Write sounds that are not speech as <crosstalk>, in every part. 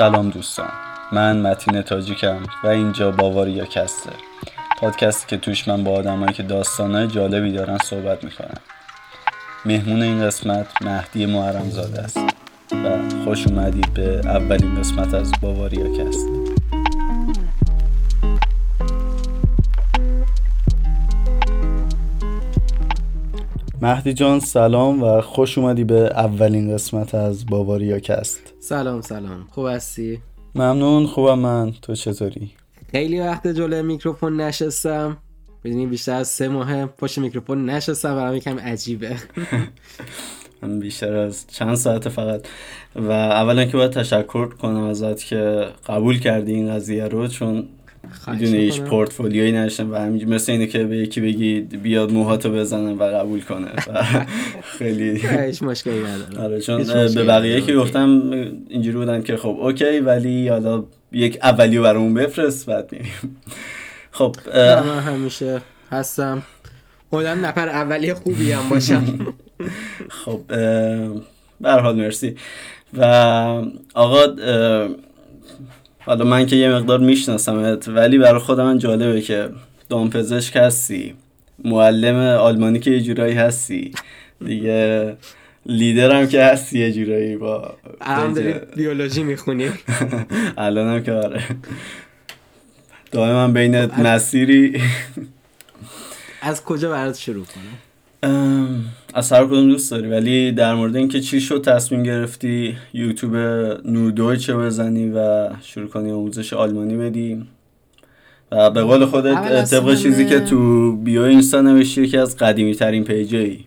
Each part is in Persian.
سلام دوستان. من متین تاجیکم و اینجا Bavaria Cast ه. پادکستی که توش من با آدمایی که داستانهای جالبی دارن صحبت می‌کنم. مهمون این قسمت مهدی محرم زاده است. و خوش اومدید به اولین قسمت از Bavaria Cast مهدی جان سلام و خوش اومدی به اولین قسمت از Bavaria Cast. سلام سلام. خوب هستی؟ ممنون. خوبم من. تو چطوری؟ خیلی وقت جلوی میکروفون نشستم. بدونی بیشتر از سه ماه پشت میکروفون نشستم. برام یکم عجیبه. <laughs> من بیشتر از چند ساعت فقط. و اولا که باید تشکر کنم ازت که قبول کردی این قضیه رو چون می‌دونی هیچ پورتفولیویی نشن و همینجور مثل اینه که به یکی بگی بیاد موهاتو بزنه و قبول کنه. و <laughs> خیلی هیچ مشکلی نداره آره چون به بقیه که گفتم اینجوری بودن که خب اوکی ولی حالا یک اولیو برامون بفرست بعد میریم. خب من همیشه هستم. خودم نفر اولی خوبی هم باشم. <laughs> خب به حال مرسی. و آقا حالا من که یه مقدار میشناسمت ولی برای خودم من جالبه که دامپزشک هستی. معلم آلمانی که یه جورایی هستی. دیگه لیدرم که هستی یه جورایی با بیولوژی می‌خونی؟ <laughs> الان هم که آره. دائما بین مسیری از کجا برات شروع کنم؟ از هر کدوم دوست داری ولی در مورد اینکه چی شد تصمیم گرفتی یوتیوب نودویچه بزنی و شروع کنی آموزش آلمانی بدی؟ و به قول خودت طبق چیزی که تو بیو اینستا نوشتی یکی از قدیمی ترین پیجه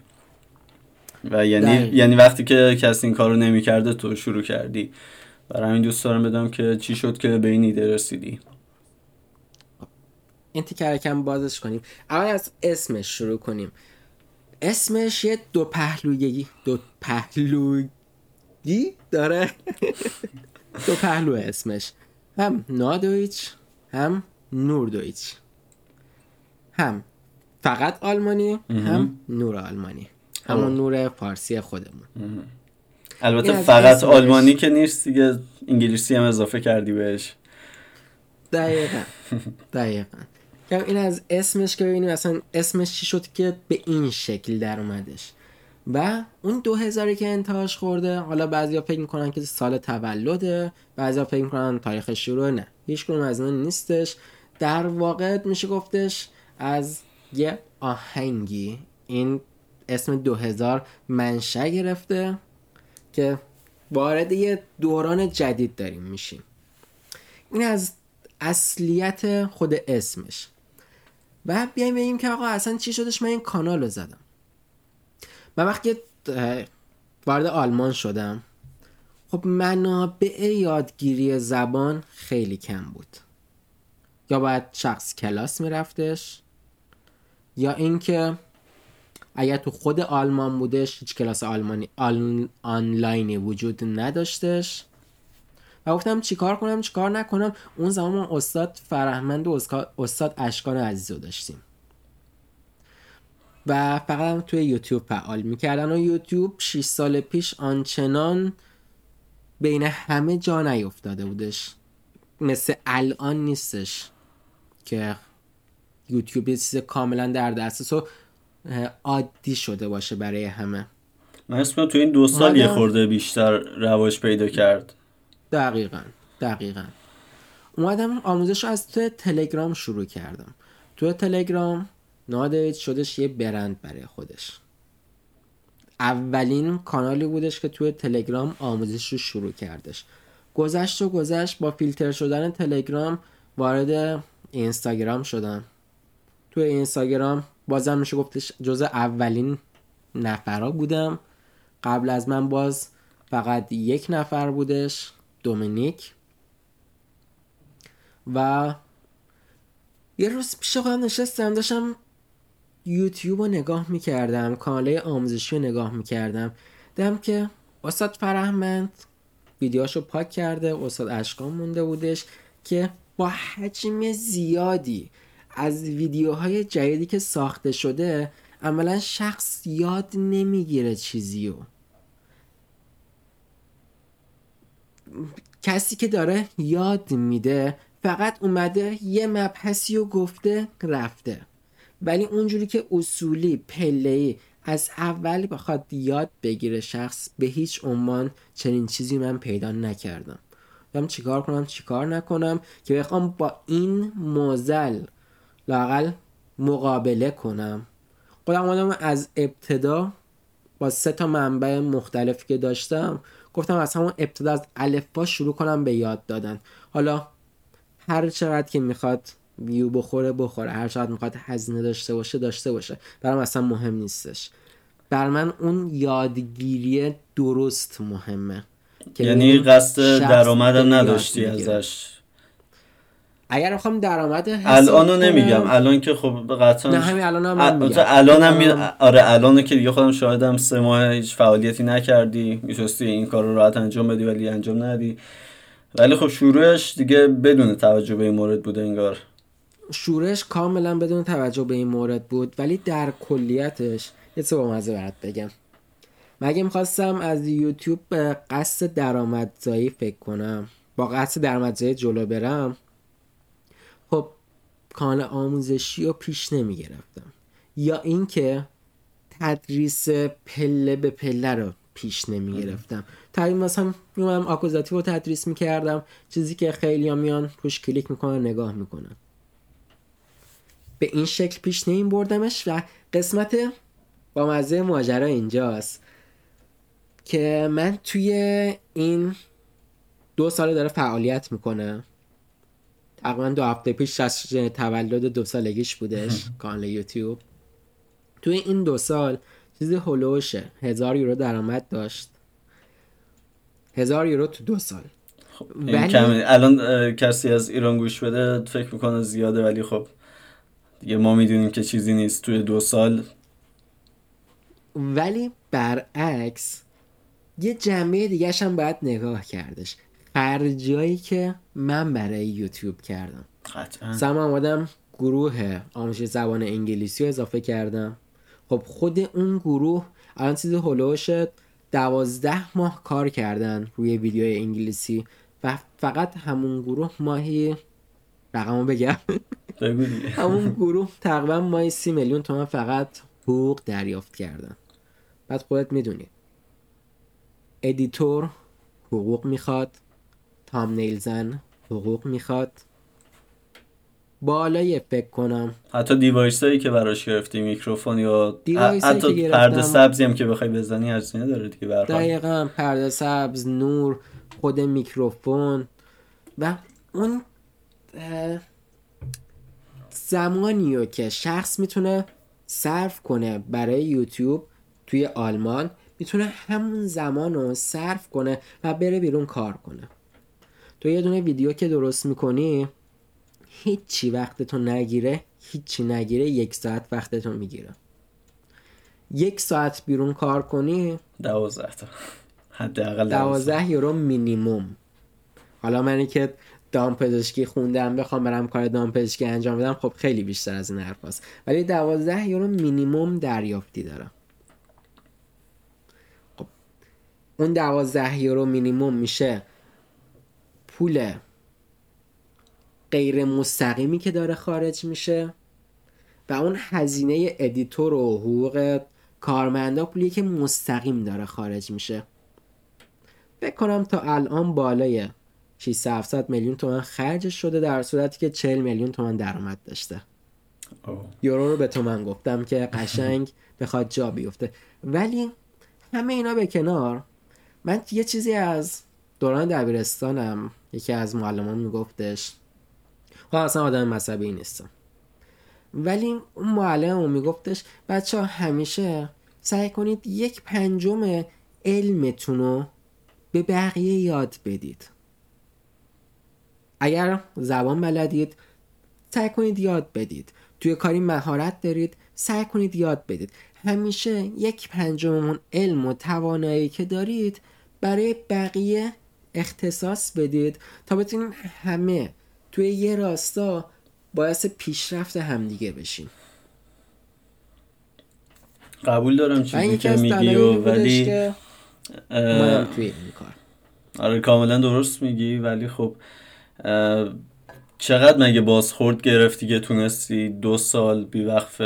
و یعنی یعنی وقتی که کسی این کارو نمی‌کرده تو شروع کردی. برای همین دوست دارم بدم که چی شد که به این ایده رسیدی. این تیکر کم بازش کنیم. اول از اسمش شروع کنیم. اسمش یه دو پهلویی دو پهلویی داره. دو پهلو اسمش. هم نادویچ هم نوردویچ. هم فقط آلمانی هم نور آلمانی. همون نور فارسی خودمون. البته فقط آلمانی که نیست دیگه انگلیسی هم اضافه کردی بهش. دقیقا. <laughs> دقیقا. این از اسمش که ببینیم اصلا اسمش چی شد که به این شکل در اومدش. و اون دو هزاری که انتهاش خورده حالا بعضیا فکر می‌کنن که سال تولده بعضیا فکر می‌کنن تاریخ شروع نه. هیچ از اون نیستش. در واقع میشه گفتش از یه آهنگی این اسم دو هزار منشه گرفته که وارد یه دوران جدید داریم میشیم. این از اصلیت خود اسمش. و بیایم بگیم که آقا اصلا چی شدش؟ من این کانال رو زدم. من وقتی وارد آلمان شدم خب منابع یادگیری زبان خیلی کم بود. یا باید شخص کلاس میرفتش یا اینکه اگر تو خود آلمان بودش هیچ کلاس آلمانی آنلاینی وجود نداشتش. و گفتم چیکار کنم چیکار نکنم. اون زمان ما استاد فرهمند و استاد اشکان عزیز رو داشتیم. و فقط توی یوتیوب فعال می‌کردن و یوتیوب 6 سال پیش آنچنان بین همه جا نیفتاده بودش. مثل الان نیستش که یوتیوب یه چیز کاملا در دسترس و عادی شده باشه برای همه. من اسم تو این دو سال یه خورده بیشتر رواج پیدا کرد. دقیقا دقیقا. اومدم آموزش رو از توی تلگرام شروع کردم. توی تلگرام نادوید شدش یه برند برای خودش. اولین کانالی بودش که توی تلگرام آموزش رو شروع کردش. گذشت و گذشت با فیلتر شدن تلگرام وارد اینستاگرام شدم. توی اینستاگرام بازم میشه گفتش جز اولین نفرا بودم. قبل از من باز فقط یک نفر بودش. دومینیک و یه روز پیش خودم نشستم داشتم یوتیوب رو نگاه می‌کردم کانال آموزشی رو نگاه می‌کردم. دیدم که استاد فرهمند ویدیوهاشو پاک کرده استاد اشکان مونده بودش که با حجم زیادی از ویدیوهای جدیدی که ساخته شده عملا شخص یاد نمی‌گیره چیزیو. کسی که داره یاد میده فقط اومده یه مبحثی و گفته رفته. ولی اونجوری که اصولی پلهی از اول بخواد یاد بگیره شخص به هیچ عنوان چنین چیزی من پیدا نکردم. دارم چیکار کنم چیکار نکنم که بخوام با این موزل لاقل مقابله کنم. خودم از ابتدا با سه تا منبع مختلفی که داشتم گفتم از همون ابتدا از الفبا شروع کنم به یاد دادن. حالا هر چقدر که می‌خواد ویو بخوره بخوره. هر چقدر می‌خواد هزینه داشته باشه داشته باشه. برام اصلا مهم نیستش. بر من اون یادگیری درست مهمه. یعنی قصد درآمدم نداشتی ازش. اگر بخوام درآمد الانو نمیگم. الان که خب قطعا نه همین الان هم من میگم. الان هم می... آره الان که دیگه خودم شاهدم سه ماه هیچ فعالیتی نکردی می‌تونستی این کار رو راحت انجام بدی ولی انجام ندی. ولی خب شروعش دیگه بدون توجه به این مورد بوده انگار. شورش کاملا بدون توجه به این مورد بود ولی در کلیتش یه چه مزه برات بگم. مگه می‌خواستم از یوتیوب به قصد درآمدزایی فکر کنم با قصد درآمدزایی جلو برم خب کانال آموزشی رو پیش نمی‌گرفتم. یا اینکه تدریس پله به پله رو پیش نمی‌گرفتم. تا مثلا میومدم آکوزاتیو رو تدریس می‌کردم. چیزی که خیلی ها میان پوش کلیک می‌کنن نگاه می‌کنن. به این شکل پیش نمی بردمش و قسمت با مزه ماجرا اینجاست که من توی این دو سال داره فعالیت می‌کنه. تقریبا دو هفته پیش تولد دو سالگیش بودش <laughs> کانال یوتیوب. توی این دو سال چیزی هلوشه هزار یورو درآمد داشت. هزار یورو تو دو سال. خب ولی... الان کسی از ایران گوش بده فکر می‌کنه زیاده ولی خب دیگه ما می‌دونیم که چیزی نیست توی دو سال. ولی برعکس یه جنبه دیگه هم باید نگاه کردش. خرجایی که من برای یوتیوب کردم. قطعا. سم آمدم گروه آموزش زبان انگلیسی رو اضافه کردم. خب خود اون گروه الان چیزی هلوش دوازده ماه کار کردن روی ویدیو انگلیسی و فقط همون گروه ماهی رقمو بگم. همون گروه تقریبا ماهی سی میلیون تومن فقط حقوق دریافت کردن. بعد خودت می‌دونی. editor حقوق می‌خواد. thumbnail زن حقوق می‌خواد. بالای فکر کنم. حتی device هایی که براش گرفتی میکروفون یا حتی پرده سبزی هم که بخوای بزنی هزینه داره دیگه دقیقا پرده سبز نور خود میکروفون. و اون زمانیو که شخص می‌تونه صرف کنه برای یوتیوب توی آلمان می‌تونه همون زمان رو صرف کنه و بره بیرون کار کنه. تو یه دونه ویدیو که درست می‌کنی هیچی وقتتو نگیره هیچی نگیره یک ساعت وقتتو می‌گیره. یک ساعت بیرون کار کنی دوازده تا. حداقل دوازده. یورو مینیموم. حالا منی که دام پزشکی خوندم بخوام برم کار دام پزشکی انجام بدم خب خیلی بیشتر از این حرف هست. ولی دوازده یورو مینیموم دریافتی دارم. خب اون دوازده یورو مینیموم میشه پول غیر مستقیمی که داره خارج میشه و اون هزینه editor و حقوق کارمندا پولی که مستقیم داره خارج میشه. فکر کنم تا الان بالای 600 700 میلیون تومن خرج شده در صورتی که 40 میلیون تومن درآمد داشته. یورو رو به تومن گفتم که قشنگ <laughs> بخواد جا بیفته. ولی همه اینا به کنار. من یه چیزی از دوران دبیرستانم یکی از معلمان میگفتش خب اصلا آدم مذهبی نیستم. ولی اون معلم میگفتش بچه ها همیشه سعی کنید یک پنجم علمتون رو به بقیه یاد بدید. اگر زبان بلدید سعی کنید یاد بدید. توی کاری مهارت دارید سعی کنید یاد بدید. همیشه یک پنجم علم و توانایی که دارید برای بقیه اختصاص بدید تا بتونین همه توی یه راستا باعث پیشرفت همدیگه بشین قبول دارم چیزی که میگی و ولی توی این کار. آره کاملا درست میگی ولی خب چقدر مگه بازخورد گرفتی که تونستی دو سال بیوقف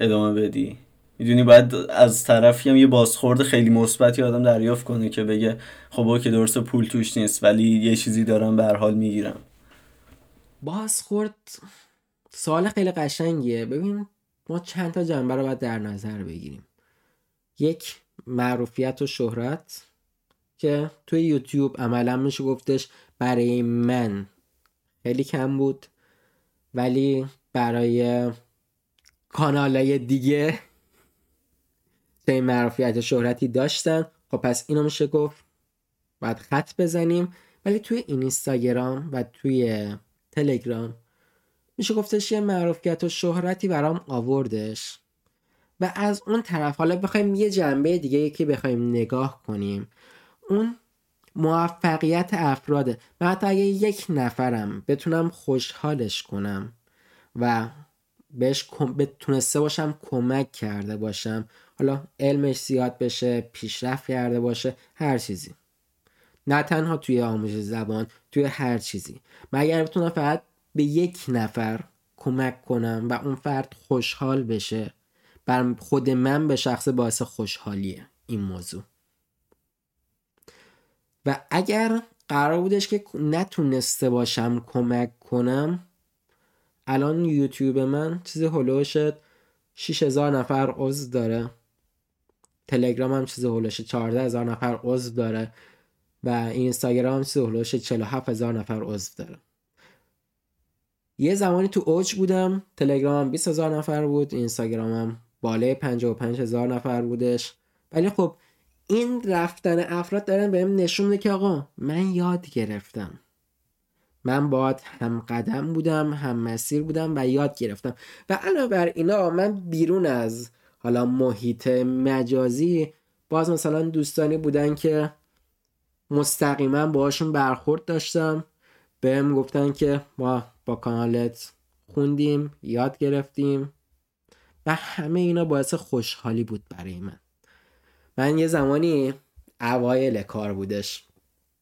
ادامه بدی؟ می‌دونی باید از طرفی هم یه بازخورد خیلی مثبتی آدم دریافت کنه که بگه خب که درست پول توش نیست ولی یه چیزی دارم به حال می‌گیرم. بازخورد سوال خیلی قشنگیه. ببین ما چند تا جنبه رو باید در نظر بگیریم. یک معروفیت و شهرت که توی یوتیوب عملا میشه گفتش برای من خیلی کم بود ولی برای کانال دیگه چه معروفیت شهرتی داشتن. خب پس اینو میشه گفت باید خط بزنیم. ولی توی اینستاگرام و توی تلگرام میشه گفتش یه معروفیت و شهرتی برام آوردش. و از اون طرف حالا بخوایم یه جنبه دیگه که بخوایم نگاه کنیم. اون موفقیت افراده. من حتی اگه یک نفرم بتونم خوشحالش کنم و بهش تونسته باشم کمک کرده باشم حالا علمش زیاد بشه پیشرفت کرده باشه هر چیزی. نه تنها توی آموزش زبان توی هر چیزی. من اگر بتونم فقط به یک نفر کمک کنم و اون فرد خوشحال بشه بر خود من به شخص باعث خوشحالیه این موضوع. و اگر قرار بودش که نتونسته باشم کمک کنم الان یوتیوب من چیز هلوش 6000 نفر عضو داره. تلگرام هم چیز هلوش 14000 نفر عضو داره و اینستاگرام چیز هلوش 47000 نفر عضو داره. یه زمانی تو اوج بودم تلگرامم 20000 نفر بود اینستاگرامم بالای 55000 نفر بودش. ولی خب این رفتن افراد دارن بهم نشون میده که آقا من یاد گرفتم. من باید هم قدم بودم هم مسیر بودم و یاد گرفتم. و علاوه بر اینا من بیرون از حالا محیط مجازی باز مثلا دوستانی بودن که مستقیما باهاشون برخورد داشتم. بهم گفتن که ما با کانالت خوندیم یاد گرفتیم و همه اینا باعث خوشحالی بود برای من. من یه زمانی اوایل کار بودش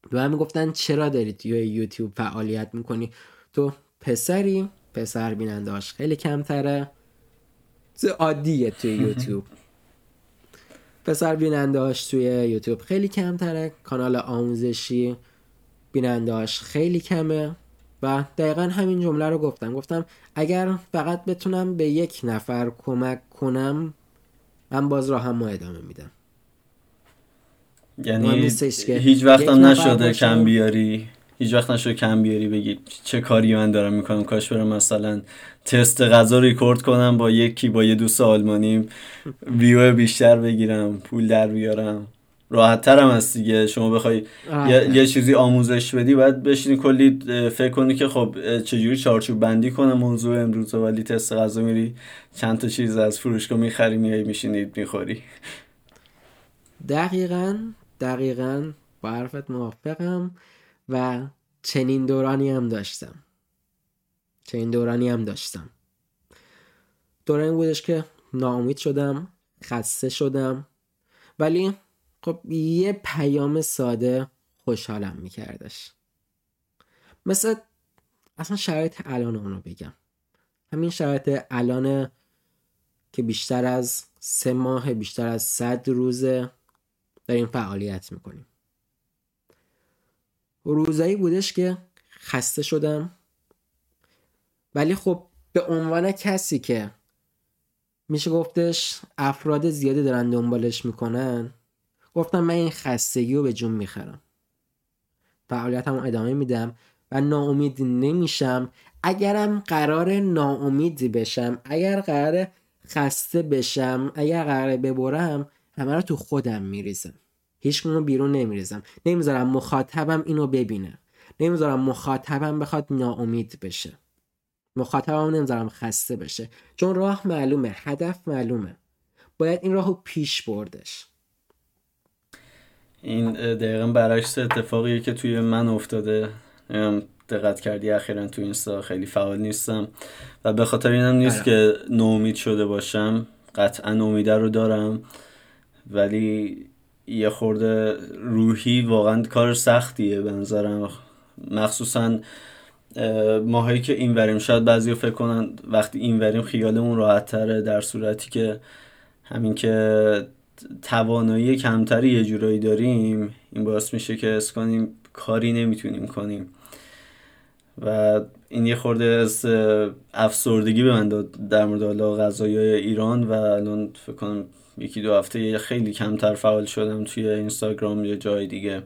به من می‌گفتن چرا داری توی یوتیوب فعالیت می‌کنی؟ تو پسری پسر بیننداش خیلی کمتره. عادیه توی یوتیوب. پسر بیننداش توی یوتیوب خیلی کمتره. کانال آموزشی بیننداش خیلی کمه. و دقیقا همین جمله رو گفتم. گفتم اگر فقط بتونم به یک نفر کمک کنم من باز راه هم ادامه میدم. یعنی هیچ وقت هم نشده کم بیاری. هیچ وقت نشده کم بیاری بگی چه کاری من دارم می‌کنم. کاش برم مثلا تست غذا ریکورد کنم با یکی با یه دوست آلمانی. ویو بیشتر بگیرم پول در بیارم. راحت ترم هست دیگه. شما بخوای یه،, چیزی آموزش بدی باید بشینی کلی فکر کنی که خب چجوری چارچوب بندی کنم موضوع امروز ولی تست غذا میری چند تا چیز از فروشگاه می‌خری میای میشینید می‌خوری. دقیقا دقیقا با حرفت موافقم. و چنین دورانی هم داشتم. چنین دورانی هم داشتم. دورانی بودش که ناامید شدم خسته شدم. ولی خب یه پیام ساده خوشحالم میکردش. مثل اصلا شرایط الان اونو بگم. همین شرایط الان که بیشتر از سه ماه بیشتر از صد روزه داریم فعالیت می‌کنیم. روزایی بودش که خسته شدم. ولی خب به عنوان کسی که میشه گفتش افراد زیادی دارن دنبالش می‌کنن گفتم من این خستگی رو به جون می‌خرم. فعالیتمو ادامه میدم و ناامید نمیشم. اگرم قرار ناامید بشم اگر قرار خسته بشم اگر قرار ببرم همه رو تو خودم میریزم. هیچ رو بیرون نمیریزم. نمی‌ذارم مخاطبم اینو ببینه. نمی‌ذارم مخاطبم بخواد ناامید بشه. مخاطبم نمی‌ذارم خسته بشه. چون راه معلومه هدف معلومه. باید این راهو پیش بردش. این دقیقا برعکس اتفاقیه که توی من افتاده. دقت کردی اخیرا تو اینستا خیلی فعال نیستم. و به خاطر اینم نیست آره. که نومید شده باشم. قطعا امیده رو دارم. ولی یه خورده روحی واقعا کار سختیه به نظرم. مخصوصا ماهایی که این وریم شاید بعضی فکر کنن وقتی این وریم خیالمون راحت تره در صورتی که همین که توانایی کمتری یه جورایی داریم این باعث میشه که اس کنیم کاری نمی‌تونیم کنیم. و این یه خورده از افسردگی به من داد در مورد حالا غذای ایران و الان فکر کنم یکی دو هفته خیلی کمتر فعال شدم توی اینستاگرام یا جای دیگه.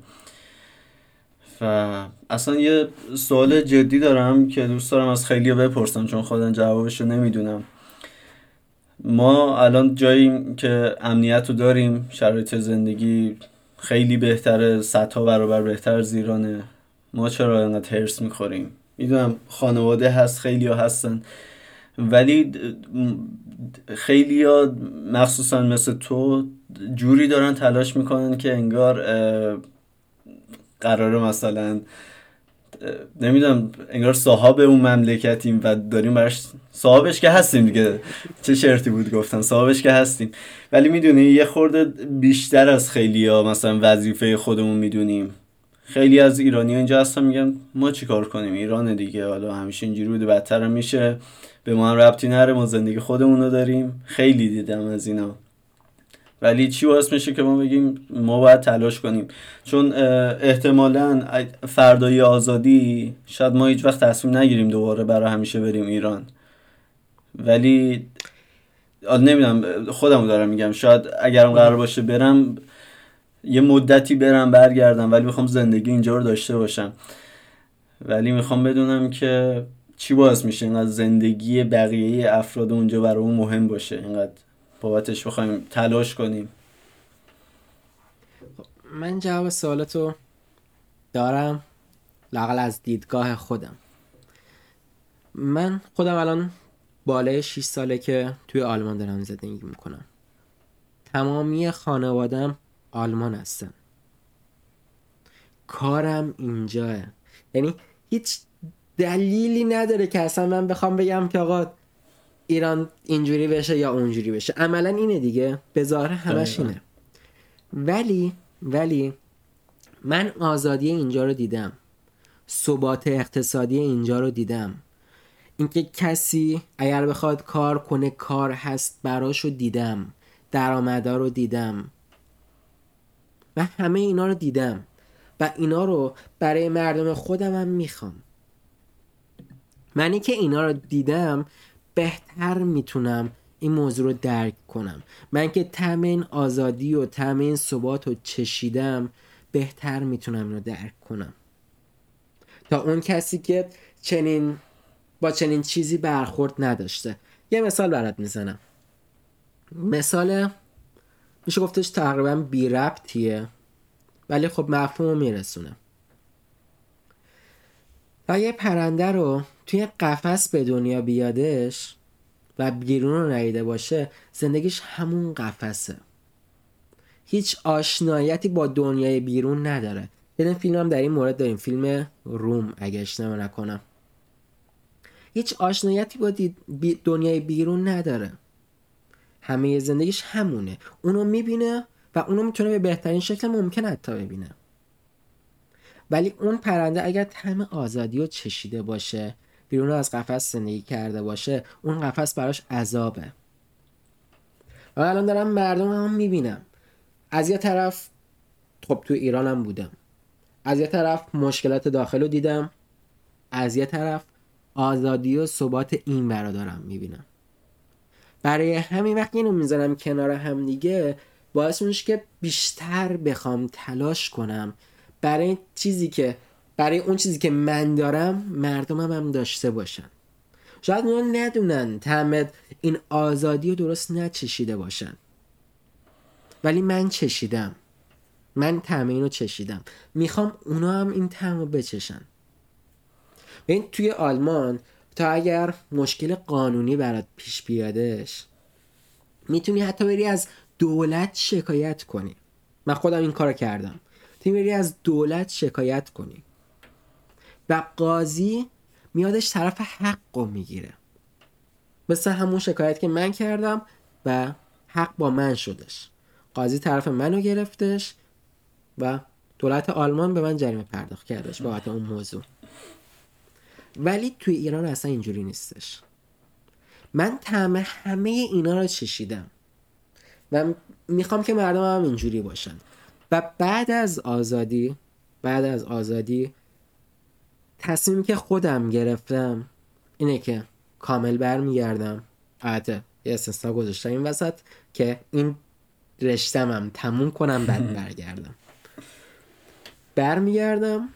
و اصلا یه سوال جدی دارم که دوست دارم از خیلی بپرسم چون خودم جوابش رو نمی‌دونم. ما الان جایی که امنیت رو داریم شرایط زندگی خیلی بهتره صدها برابر بهتر از ایرانه ما چرا اینقدر هرس می‌خوریم؟ می‌دونم خانواده هست خیلی هستن. ولی خیلی مخصوصا مثل تو جوری دارن تلاش می‌کنن که انگار قراره مثلا نمی‌دونم انگار صاحب اون مملکتیم و داریم براش صاحبش که هستیم دیگه. چه شرطی بود گفتم صاحبش که هستیم. ولی می‌دونی یه خورده بیشتر از خیلی ها مثلا وظیفه خودمون می‌دونیم. خیلی از ایرانی ها اینجا هستن میگن ما چیکار کنیم؟ ایران دیگه حالا همیشه اینجوری بوده بدتر میشه. به ما هم ربطی نره ما زندگی خودمون رو داریم. خیلی دیدم از اینا. ولی چی باعث میشه که ما بگیم ما باید تلاش کنیم؟ چون احتمالا فردای آزادی شاید ما هیچ وقت تصمیم نگیریم دوباره برای همیشه بریم ایران. ولی نمی‌دونم خودم دارم میگم. شاید اگرم قرار باشه برم یه مدتی برم برگردم ولی می‌خوام زندگی اینجا رو داشته باشم. ولی می‌خوام بدونم که چی باعث میشه اینقدر زندگی بقیه افراد اونجا برای اون مهم باشه؟ اینقدر بابتش بخوایم تلاش کنیم. من جواب سوالتو دارم لاقل از دیدگاه خودم. من خودم الان بالای 6 ساله که توی آلمان دارم زندگی می‌کنم. تمامی خانوادم آلمان هستن. کارم اینجاه یعنی هیچ دلیلی نداره که اصلا من بخوام بگم که آقا ایران اینجوری بشه یا اونجوری بشه. عملا اینه دیگه. به ظاهر همش اینه. ولی ولی من آزادی اینجا رو دیدم. ثبات اقتصادی اینجا رو دیدم. اینکه کسی اگر بخواد کار کنه کار هست براش رو دیدم. درآمدا رو دیدم. و همه اینا رو دیدم. و اینا رو برای مردم خودم هم می‌خوام. منی که اینا رو دیدم بهتر می‌تونم این موضوع رو درک کنم. من که تمین آزادی و تمین ثبات رو چشیدم بهتر می‌تونم رو درک کنم. تا اون کسی که چنین با چنین چیزی برخورد نداشته. یه مثال برات می‌زنم. مثال میشه گفتش تقریبا بی ربطیه ولی خب مفهوم میرسونه و یه پرنده رو توی قفس به دنیا بیادش و بیرون رو ندیده باشه زندگیش همون قفسه. هیچ آشنایتی با دنیای بیرون نداره. یه فیلم هم در این مورد داریم فیلم روم اگه اشتباه نکنم. هیچ آشنایتی با دنیای بیرون نداره. همه زندگیش همونه. اونو می‌بینه و اونو می‌تونه به بهترین شکل ممکن حتی ببینه. ولی اون پرنده اگر تم آزادی رو چشیده باشه بیرون از قفس زندگی کرده باشه اون قفس براش عذابه. و الان دارم مردم هم می‌بینم. از یه طرف خب تو ایرانم بودم. از یه طرف مشکلات داخل رو دیدم. از یه طرف آزادی و ثبات این برادارم می‌بینم. برای همین وقت اینو می‌زنم کنار هم دیگه. باعث میشه که بیشتر بخوام تلاش کنم. برای چیزی که برای اون چیزی که من دارم مردمم هم داشته باشن. شاید اونا ندونن تعمد این آزادی رو درست نچشیده باشن. ولی من چشیدم. من تعمه رو چشیدم. می‌خوام اونا هم این تعم رو بچشن. این توی آلمان تا اگر مشکل قانونی برات پیش بیادش می‌تونی حتی بری از دولت شکایت کنی. من خودم این کار کردم. تیم بری از دولت شکایت کنی. و قاضی میادش طرف حق رو می‌گیره. مثل همون شکایت که من کردم و حق با من شدش. قاضی طرف منو گرفتش و دولت آلمان به من جریمه پرداخت کردش بابت اون موضوع. ولی توی ایران اصلا اینجوری نیستش. من طعم همه اینا رو چشیدم. و می‌خوام که مردم هم اینجوری باشن. و بعد از آزادی بعد از آزادی تصمیم که خودم گرفتم اینه که کامل برمیگردم. البته یه استثنا گذاشتم این وسط که این رشتم هم تموم کنم بعد <laughs> برگردم. برمیگردم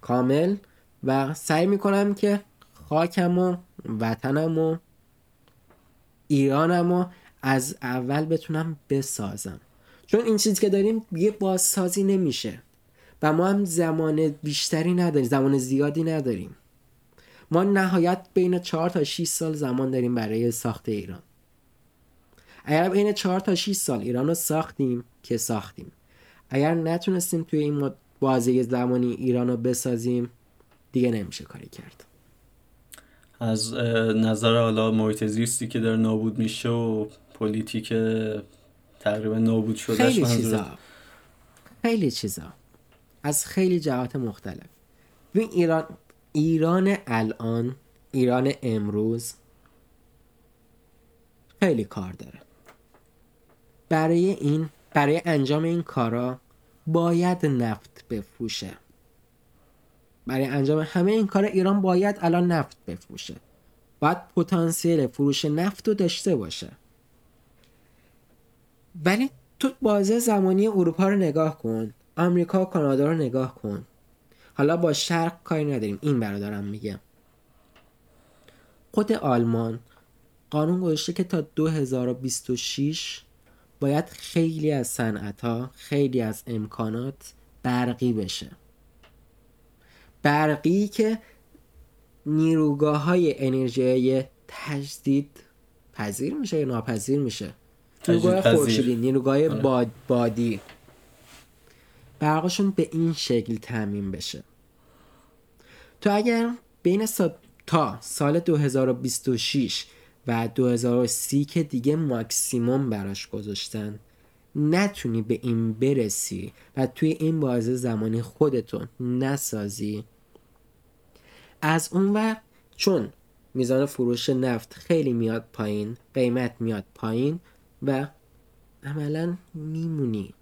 کامل و سعی می‌کنم که خاکم و وطنم و ایرانم و از اول بتونم بسازم. چون این چیزی که داریم یه بازسازی نمیشه. و ما هم زمان بیشتری نداریم زمان زیادی نداریم. ما نهایت بین 4 تا 6 سال زمان داریم برای ساخت ایران. اگر بین 4 تا 6 سال ایران رو ساختیم که ساختیم؟ اگر نتونستیم توی این بازه زمانی ایران رو بسازیم دیگه نمیشه کاری کرد. از نظر حالا محیط زیستی که داره نابود میشه و پلیتیک تقریبا نابود شده خیلی چیزا. خیلی چیزا. از خیلی جهات مختلف. ببین ایران ایران الان ایران امروز خیلی کار داره. برای این برای انجام این کارا باید نفت بفروشه. برای انجام همه این کار ایران باید الان نفت بفروشه. باید پتانسیل فروش نفت رو داشته باشه. ولی تو بازه زمانی اروپا رو نگاه کن. آمریکا و کانادا رو نگاه کن. حالا با شرق کاری نداریم. این برادرم میگم. خود آلمان. قانون گذاشته که تا 2026 باید خیلی از صنعت ها خیلی از امکانات برقی بشه. برقی که نیروگاه های انرژی تجدید پذیر میشه یا ناپذیر میشه؟ نیروگاه خورشیدی نیروگاه آره. باد بادی. برقشون به این شکل تعمین بشه. تو اگر بین سا... تا سال 2026 و 2030 که دیگه ماکسیموم براش گذاشتن نتونی به این برسی و توی این بازه زمانی خودتون نسازی. از اون وقت چون میزان فروش نفت خیلی میاد پایین قیمت میاد پایین و عملا میمونی.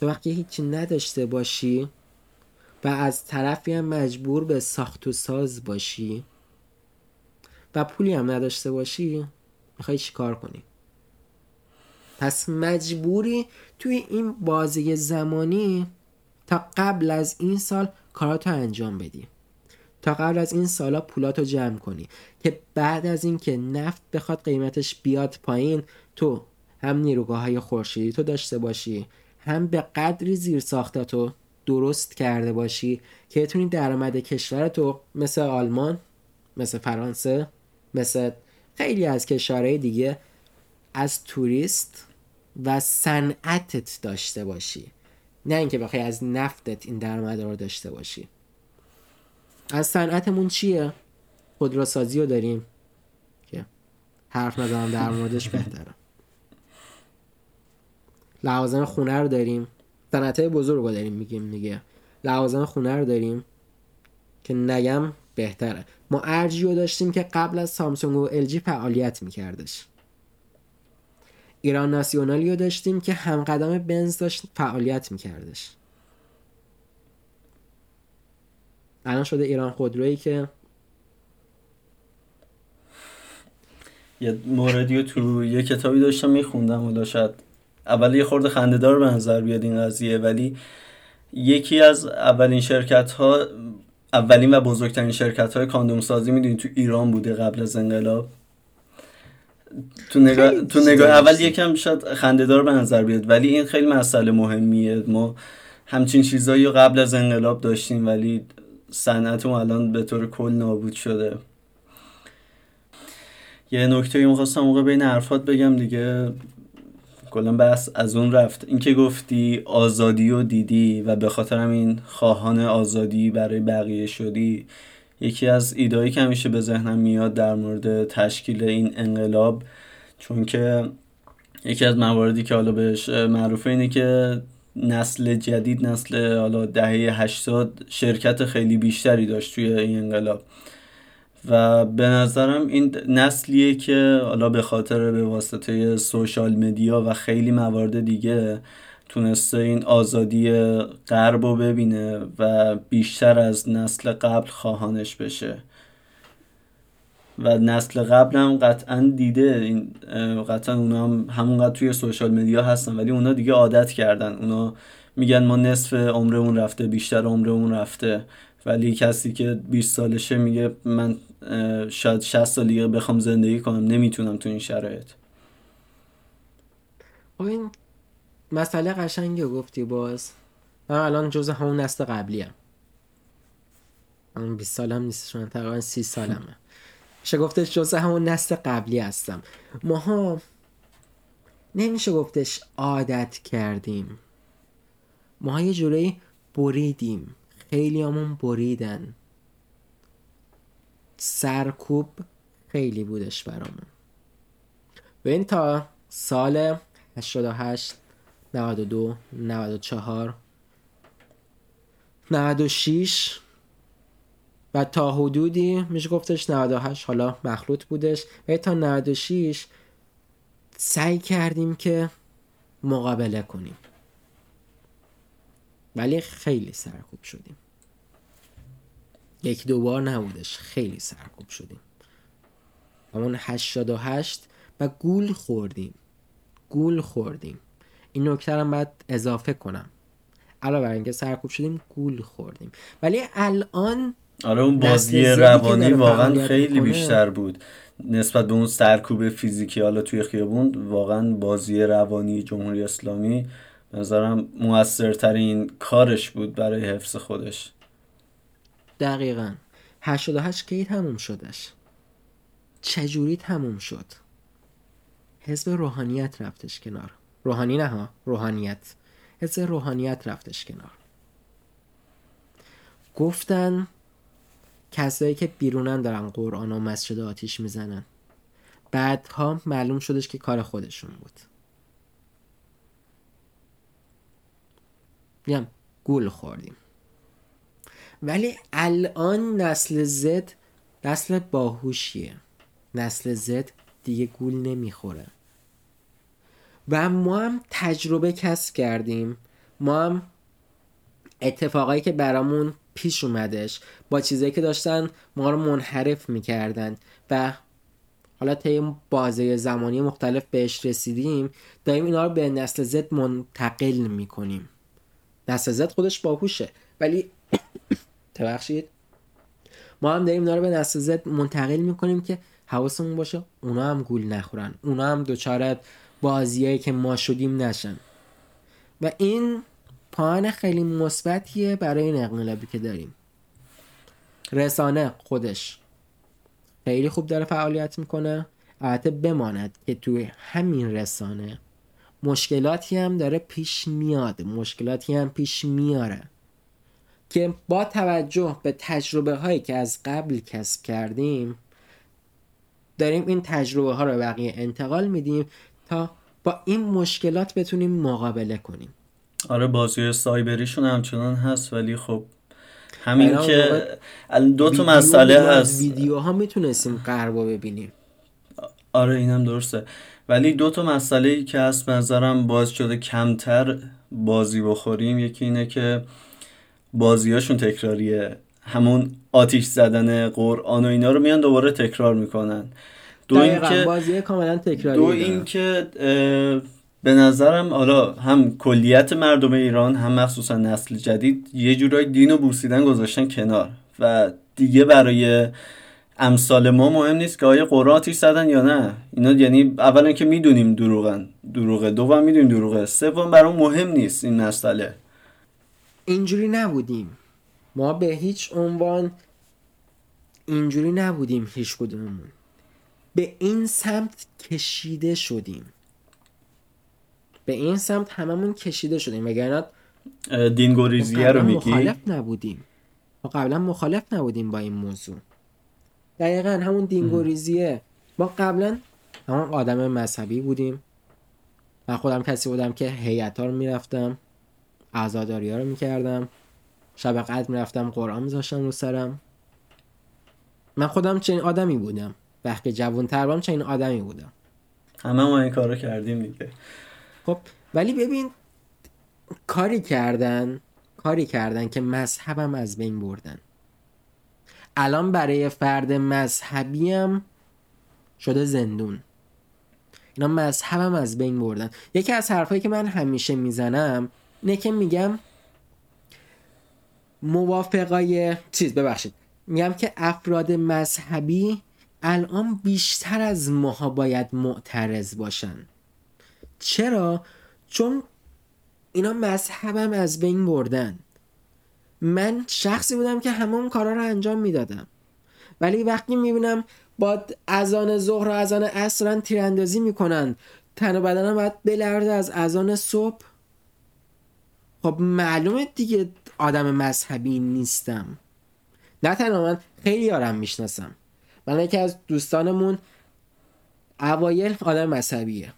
تو وقتی هیچی نداشته باشی و از طرفی هم مجبور به ساخت و ساز باشی و پولی هم نداشته باشی می‌خوای چی کار کنی؟ پس مجبوری توی این بازی زمانی تا قبل از این سال کاراتو انجام بدی. تا قبل از این سالا پولاتو جمع کنی. که بعد از اینکه نفت بخواد قیمتش بیاد پایین تو هم نیروگاه های خورشیدی تو داشته باشی. هم به قدری زیر ساختاتو درست کرده باشی که بتونی درآمد کشورتو مثل آلمان مثل فرانسه مثل خیلی از کشورهای دیگه از توریست و صنعتت داشته باشی. نه اینکه بخوای از نفتت این درآمد رو داشته باشی. از صنعتمون چیه؟ خودروسازی رو داریم. که حرف نزنم در موردش بهتره. لوازم خونه رو داریم. صنعت بزرگ رو داریم میگیم دیگه. لوازم خونه رو داریم که نگم بهتره. ما ارجیو داشتیم که قبل از سامسونگ و الژی فعالیت میکردش. ایران ناسیونالی رو داشتیم که همقدم بنز داشت فعالیت میکردش. الان شده ایران خودرویی که یه موردی تو یه کتابی داشتم میخوندم و شاید اول یه خورده خندهدار به نظر بیاد این قضیه ولی یکی از اولین شرکت ها اولین و بزرگترین شرکت های کاندوم سازی می‌دونی تو ایران بوده قبل از انقلاب. تو نگاه, تو نگاه اول یکم شاید خندهدار به نظر بیاد ولی این خیلی مسئله مهمیه. ما همچین چیزایی رو قبل از انقلاب داشتیم ولی صنعتمون الان به طور کل نابود شده. یه نکته می‌خواستم موقع بین حرفات بگم دیگه کلا بس از اون رفت. اینکه گفتی آزادی و دیدی و به خاطر این خواهان آزادی برای بقیه شدی یکی از ایدایی که همیشه به ذهنم میاد در مورد تشکیل این انقلاب چون که یکی از مواردی که حالا بهش معروفه اینه که نسل جدید نسل حالا دهه 80 شرکت خیلی بیشتری داشت توی این انقلاب. و به نظرم این نسلیه که حالا به خاطر به واسطه سوشال مدیا و خیلی موارد دیگه تونسته این آزادی غرب رو ببینه و بیشتر از نسل قبل خواهانش بشه. و نسل قبل هم قطعا دیده این قطعا اونا هم همونقدر توی سوشال مدیا هستن ولی اونا دیگه عادت کردن. اونا میگن ما نصف عمرمون رفته بیشتر عمرمون رفته. ولی کسی که 20 سالشه میگه من شاید 60 سال دیگه بخوام زندگی کنم نمی‌تونم تو این شرایط. این مسئله قشنگی گفتی باز. من الان جز همون نسل قبلی هم من 20 سالم نیست من تقریبا 30 سالمه. میشه گفتش جز همون نسل قبلی هستم. ماها نمیشه گفتش عادت کردیم. ماها یه جوری بریدیم. خیلی همون بریدن. سرکوب خیلی بودش برامون. این تا سال 88 92 94 96 و تا حدودی میشه گفتش 98 حالا مخلوط بودش. و تا 96 سعی کردیم که مقابله کنیم. ولی خیلی سرکوب شدیم. یک دو بار نبودش. خیلی سرکوب شدیم. همون 88 و گول خوردیم. گول خوردیم. این نکته رو باید اضافه کنم. علاوه بر اینکه سرکوب شدیم گول خوردیم. ولی الان آره اون بازی روانی واقعا خیلی بیشتر بود. نسبت به اون سرکوب فیزیکی حالا توی خیابون واقعا بازی روانی جمهوری اسلامی نظرم موثرترین کارش بود برای حفظ خودش. دقیقا. 88 کی تموم شدش؟ چجوری تموم شد؟ حزب روحانیت رفتش کنار. روحانی نه ها روحانیت. حزب روحانیت رفتش کنار. گفتن کسایی که بیرونن دارن قرآن و مسجد آتیش می‌زنن. بعدها معلوم شدش که کار خودشون بود. میگم گول خوردیم. ولی الان نسل زد نسل باهوشیه. نسل زد دیگه گول نمی‌خوره. و ما هم تجربه کسب کردیم. ما هم اتفاقایی که برامون پیش اومدش با چیزایی که داشتن ما رو منحرف می‌کردن و حالا طی بازه زمانی مختلف بهش رسیدیم داریم اینا رو به نسل زد منتقل می‌کنیم. نسل زد خودش باهوشه. ولی تبخشید ما هم داریم اینا رو به نسل زد منتقل می‌کنیم که حواسمون باشه اونا هم گول نخورن. اونا هم دوچار بازیایی که ما شدیم نشن. و این پایان خیلی مثبتیه برای این انقلابی که داریم. رسانه خودش خیلی خوب داره فعالیت می‌کنه. البته بماند که توی همین رسانه مشکلاتی هم داره پیش میاد. مشکلاتی هم پیش میاره. که با توجه به تجربه هایی که از قبل کسب کردیم داریم این تجربه ها رو بقیه انتقال میدیم تا با این مشکلات بتونیم مقابله کنیم. آره بازی سایبریشون همچنان هست ولی خب همین که دو تا مسئله هست. ویدیو ها می‌تونستیم قربا ببینیم. آره اینم درسته. ولی دو تا مسئله ای که هست نظرم باز شده کمتر بازی بخوریم. یکی اینه که بازیاشون تکراریه. همون آتیش زدن قرآن و اینا رو میان دوباره تکرار می‌کنن. دو اینکه بازی کاملا تکراری دو اینکه به نظرم حالا هم کلیت مردم ایران هم مخصوصا نسل جدید یه جورای دین و بوسیدن گذاشتن کنار. و دیگه برای امثال ما مهم نیست که آیا قرآتی زدن یا نه. اینا یعنی اولا که می‌دونیم دروغن دروغه دوم می‌دونیم دروغه سوم برام مهم نیست این مسئله. اینجوری نبودیم. ما به هیچ عنوان اینجوری نبودیم هیچ کدوممون. به این سمت کشیده شدیم. به این سمت هممون کشیده شدیم. وگرنه دینگوریزیه رو میگی؟ مخالف نبودیم. ما قبلا مخالف نبودیم با این موضوع. دقیقا همون دینگوریزیه ما قبلا همون آدم مذهبی بودیم. من خودم کسی بودم که هیئت ها رو می‌رفتم. عزاداری ها رو می‌کردم. شب قدر می‌رفتم قرآن میذاشتم رو سرم. من خودم چنین آدمی بودم. وقتی جوان تر بودم چنین آدمی بودم. همه ما این کارو کردیم دیگه. خب ولی ببین کاری کردن کاری کردن که مذهبم از بین بردن. الان برای فرد مذهبی هم شده زندون. اینا مذهبم از بین بردن. یکی از حرفایی که من همیشه می‌زنم اینه که میگم موافقای چیز ببخشید. میگم که افراد مذهبی الان بیشتر از ماها باید معترض باشن. چرا؟ چون اینا مذهبم از بین بردن. من شخصی بودم که همه اون کارا رو انجام می‌دادم. ولی وقتی می‌بینم با اذان ظهر و اذان عصرن تیراندازی می‌کنن تن و بدنم باید بلرده از اذان صبح خب معلومه دیگه آدم مذهبی نیستم. نه تنها من خیلی یارم می‌شناسم. من یکی از دوستانمون اوایل آدم مذهبیه.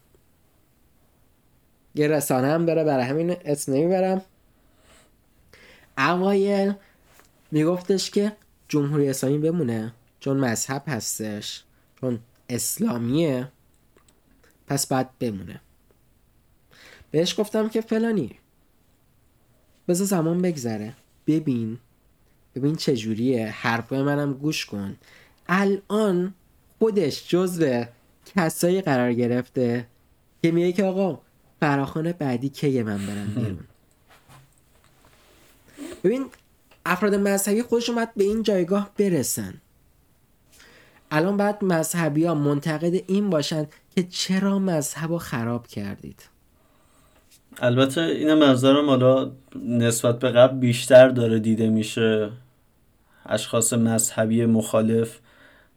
یه رسانه هم داره برای همین اسم نمی‌برم. اوایل میگفتش که جمهوری اسلامی بمونه چون مذهب هستش چون اسلامیه. پس بعد بمونه. بهش گفتم که فلانی. بذار زمان بگذره. ببین ببین چجوریه. حرفای منم گوش کن. الان خودش جزو کسایی قرار گرفته که میگه که آقا فراخان بعدی کیه من برم بیرون؟ ببین افراد مذهبی خودشون باید به این جایگاه برسن. الان باید مذهبی ها منتقد این باشن که چرا مذهب رو خراب کردید. البته این منظرم حالا نسبت به قبل بیشتر داره دیده میشه. اشخاص مذهبی مخالف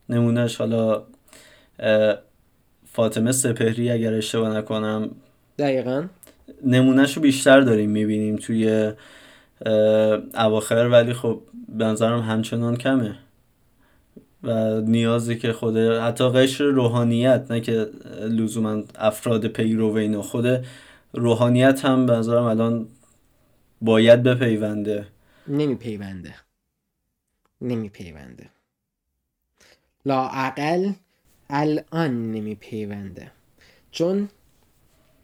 نمونهش حالا فاطمه سپهری اگر اشتباه نکنم. دقیقا. نمونهش رو بیشتر داریم می‌بینیم توی اواخر ولی خب به نظرم همچنان کمه. و نیازی که خود حتی قشر روحانیت نه که لزوما افراد پیرو و اینا خود روحانیت هم به نظرم الان باید بپیونده. نمیپیونده. نمیپیونده. لاعقل الان نمیپیونده. چون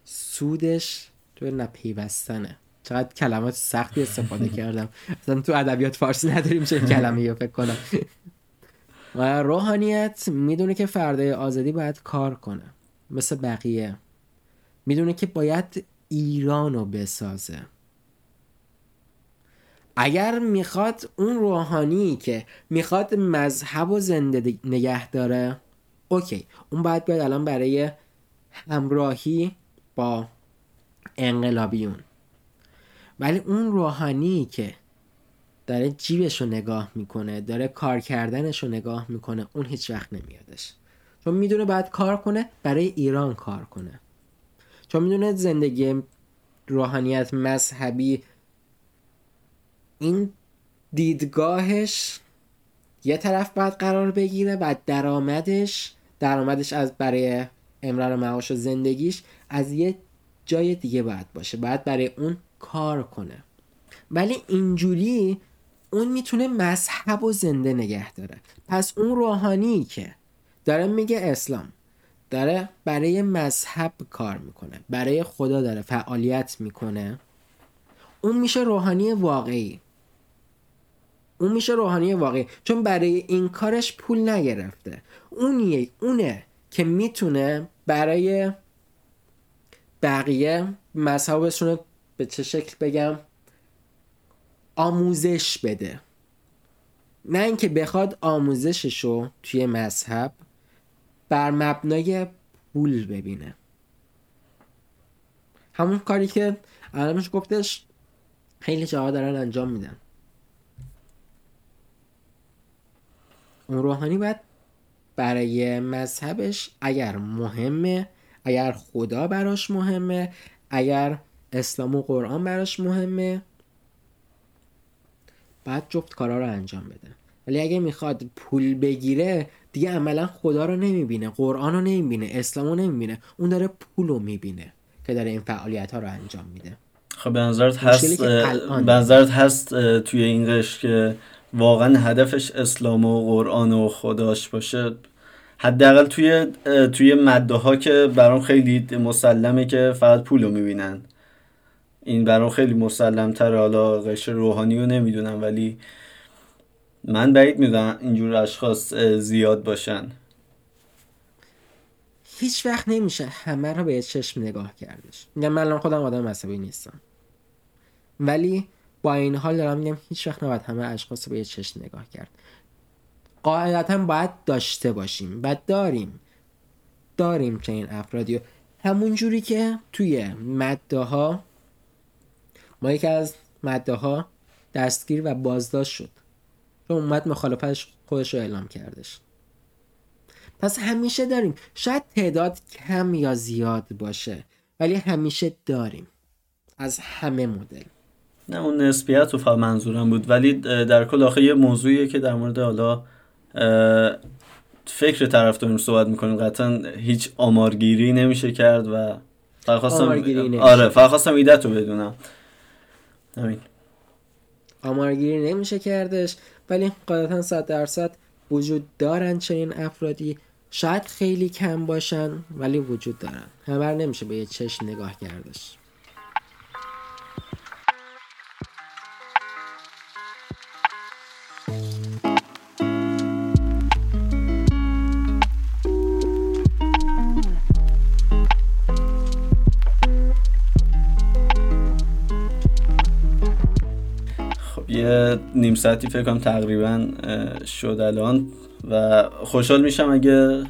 سودش تو نپیوستنه. چقدر کلمات سختی استفاده <laughs> کردم. اصلا تو ادبیات فارسی نداریم چه کلمه رو فکر کنم. و روحانیت می‌دونه که فردای آزادی باید کار کنه. مثل بقیه. می‌دونه که باید ایران رو بسازه. اگر می‌خواد اون روحانی که می‌خواد مذهب و زنده نگه داره اوکی اون باید بیاد الان برای همراهی با انقلابیون. ولی اون روحانی که داره جیبش رو نگاه می‌کنه داره کار کردنش رو نگاه می‌کنه اون هیچ وقت نمیادش. چون می‌دونه باید کار کنه برای ایران کار کنه. چون می‌دونه زندگی روحانیت مذهبی این دیدگاهش یه طرف باید قرار بگیره و درآمدش درآمدش از برای امرار معاش و زندگیش از یه جای دیگه باید باشه باید برای اون کار کنه. ولی اینجوری اون می‌تونه مذهب و زنده نگه داره. پس اون روحانی که داره میگه اسلام داره برای مذهب کار می‌کنه برای خدا داره فعالیت می‌کنه. اون میشه روحانی واقعی. اون میشه روحانی واقعی. چون برای این کارش پول نگرفته. اونیه اونه که می‌تونه برای بقیه مذهبشون به چه شکل بگم آموزش بده. نه اینکه بخواد آموزششو توی مذهب بر مبنای پول ببینه. همون کاری که علمش گفتش خیلی جاها دارن انجام میدن. اون روحانی باید برای مذهبش اگر مهمه اگر خدا براش مهمه اگر اسلام و قرآن براش مهمه بعد جفت کارا رو انجام بده. ولی اگه می‌خواد پول بگیره دیگه عملا خدا رو نمی‌بینه قرآن رو نمی‌بینه اسلام رو نمی‌بینه. اون داره پول رو می‌بینه که داره این فعالیت ها رو انجام میده. خب به نظرت هست به نظرت هست توی این قشر که واقعا هدفش اسلام و قرآن و خداش باشه؟ حداقل توی توی مده ها که برام خیلی مسلمه که فقط پول رو می‌بینن. این برام خیلی مسلم تره حالا قشر روحانی رو نمی‌دونم ولی من بعید می‌دونم اینجور اشخاص زیاد باشن. هیچ وقت نمیشه همه رو به چشم نگاه کردش. میگم من الان خودم آدم عصبی نیستم. ولی با این حال دارم میگم هیچ وقت نباید همه اشخاص رو به چشم نگاه کرد. قاعدتا باید داشته باشیم و داریم. داریم که این افرادی همون جوری که توی مده ها ما یکی از مده ها دستگیر و بازداشت شد. چون اومد مخالفتش خودش رو اعلام کردش. پس همیشه داریم. شاید تعداد کم یا زیاد باشه ولی همیشه داریم. از همه مدل. نه اون نسبیت رو فقط منظورم بود. ولی در کل آخه یه موضوعیه که در مورد حالا فکر طرف داریم صحبت می‌کنیم. قطعا هیچ آمارگیری نمیشه کرد و فقط خواستم آمارگیری نمیشه. آره فقط خواستم ایدت رو بدونم. همین. آمارگیری نمیشه کردش. ولی قاعدتا صد درصد وجود دارن چنین افرادی. شاید خیلی کم باشن ولی وجود دارن. همه نمیشه به یه چشم نگاه کردش. یه نیم ساعتی فکر کنم تقریبا شد الان و خوشحال میشم اگه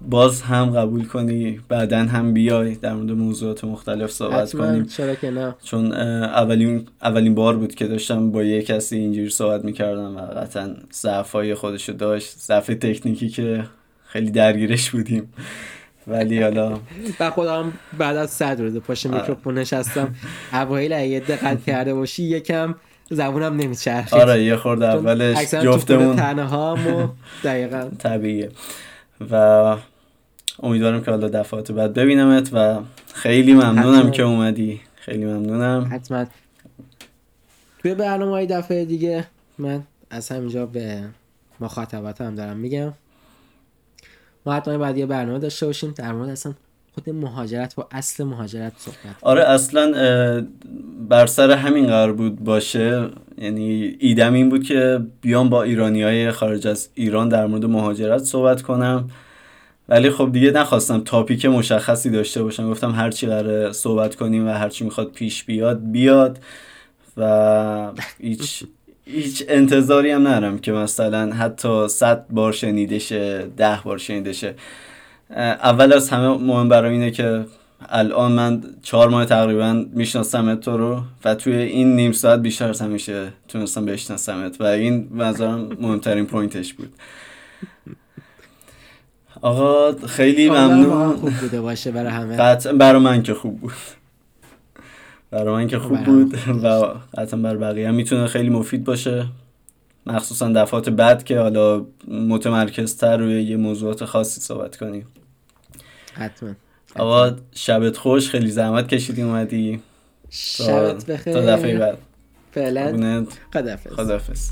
باز هم قبول کنی بعدا هم بیای در مورد موضوعات مختلف صحبت کنیم. چرا که نه. چون اولین اولین بار بود که داشتم با یه کسی اینجوری صحبت می‌کردم و قطعا ضعفای خودشو داشت ضعف تکنیکی که خیلی درگیرش بودیم. ولی حالا <laughs> و خودم بعد از صد روز پشت میکروفون نشستم. اوایل اگه دقت کرده باشی یکم زبونم نمیچرخید. آره یه خورده اولش جفتمون تنها و دقیقا. طبیعیه. و امیدوارم که حالا دفعات بعد ببینمت و خیلی ممنونم حتما. که اومدی. خیلی ممنونم. حتما. توی برنامه های دفعه دیگه من از همینجا به مخاطبات هم دارم میگم. ما حتما باید یه برنامه داشته باشیم. در مورد اصلا خود مهاجرت و اصل مهاجرت صحبت. آره اصلا بر سر همین قرار بود باشه. یعنی ایدم این بود که بیام با ایرانی های خارج از ایران در مورد مهاجرت صحبت کنم. ولی خب دیگه نخواستم تاپیک مشخصی داشته باشم. گفتم هرچی قراره صحبت کنیم و هرچی می‌خواد پیش بیاد بیاد. و هیچ هیچ انتظاری هم ندارم که مثلا حتی صد بار شنیده شه ده بار شنیده شه اول از همه مهم برام اینه که الان من چهار ماه تقریبا می‌شناسم تو رو و توی این نیم ساعت بیشتر از همیشه تونستم بشناسمت و این نظرم مهمترین پوینتش بود. آقا خیلی ممنون. خوب بوده باشه برای همه. قطعا برای من که خوب بود. برای من که خوب برای بود و قطعا برای بقیه. هم می‌تونه خیلی مفید باشه. مخصوصا دفعات بعد که حالا متمرکزتر روی یه موضوعات خاصی صحبت کنیم. حتما. آقا شبت خوش. خیلی زحمت کشیدی اومدی. شبت بخیر. تا دفعه بعد. فعلا. خدافظ خداحافظ.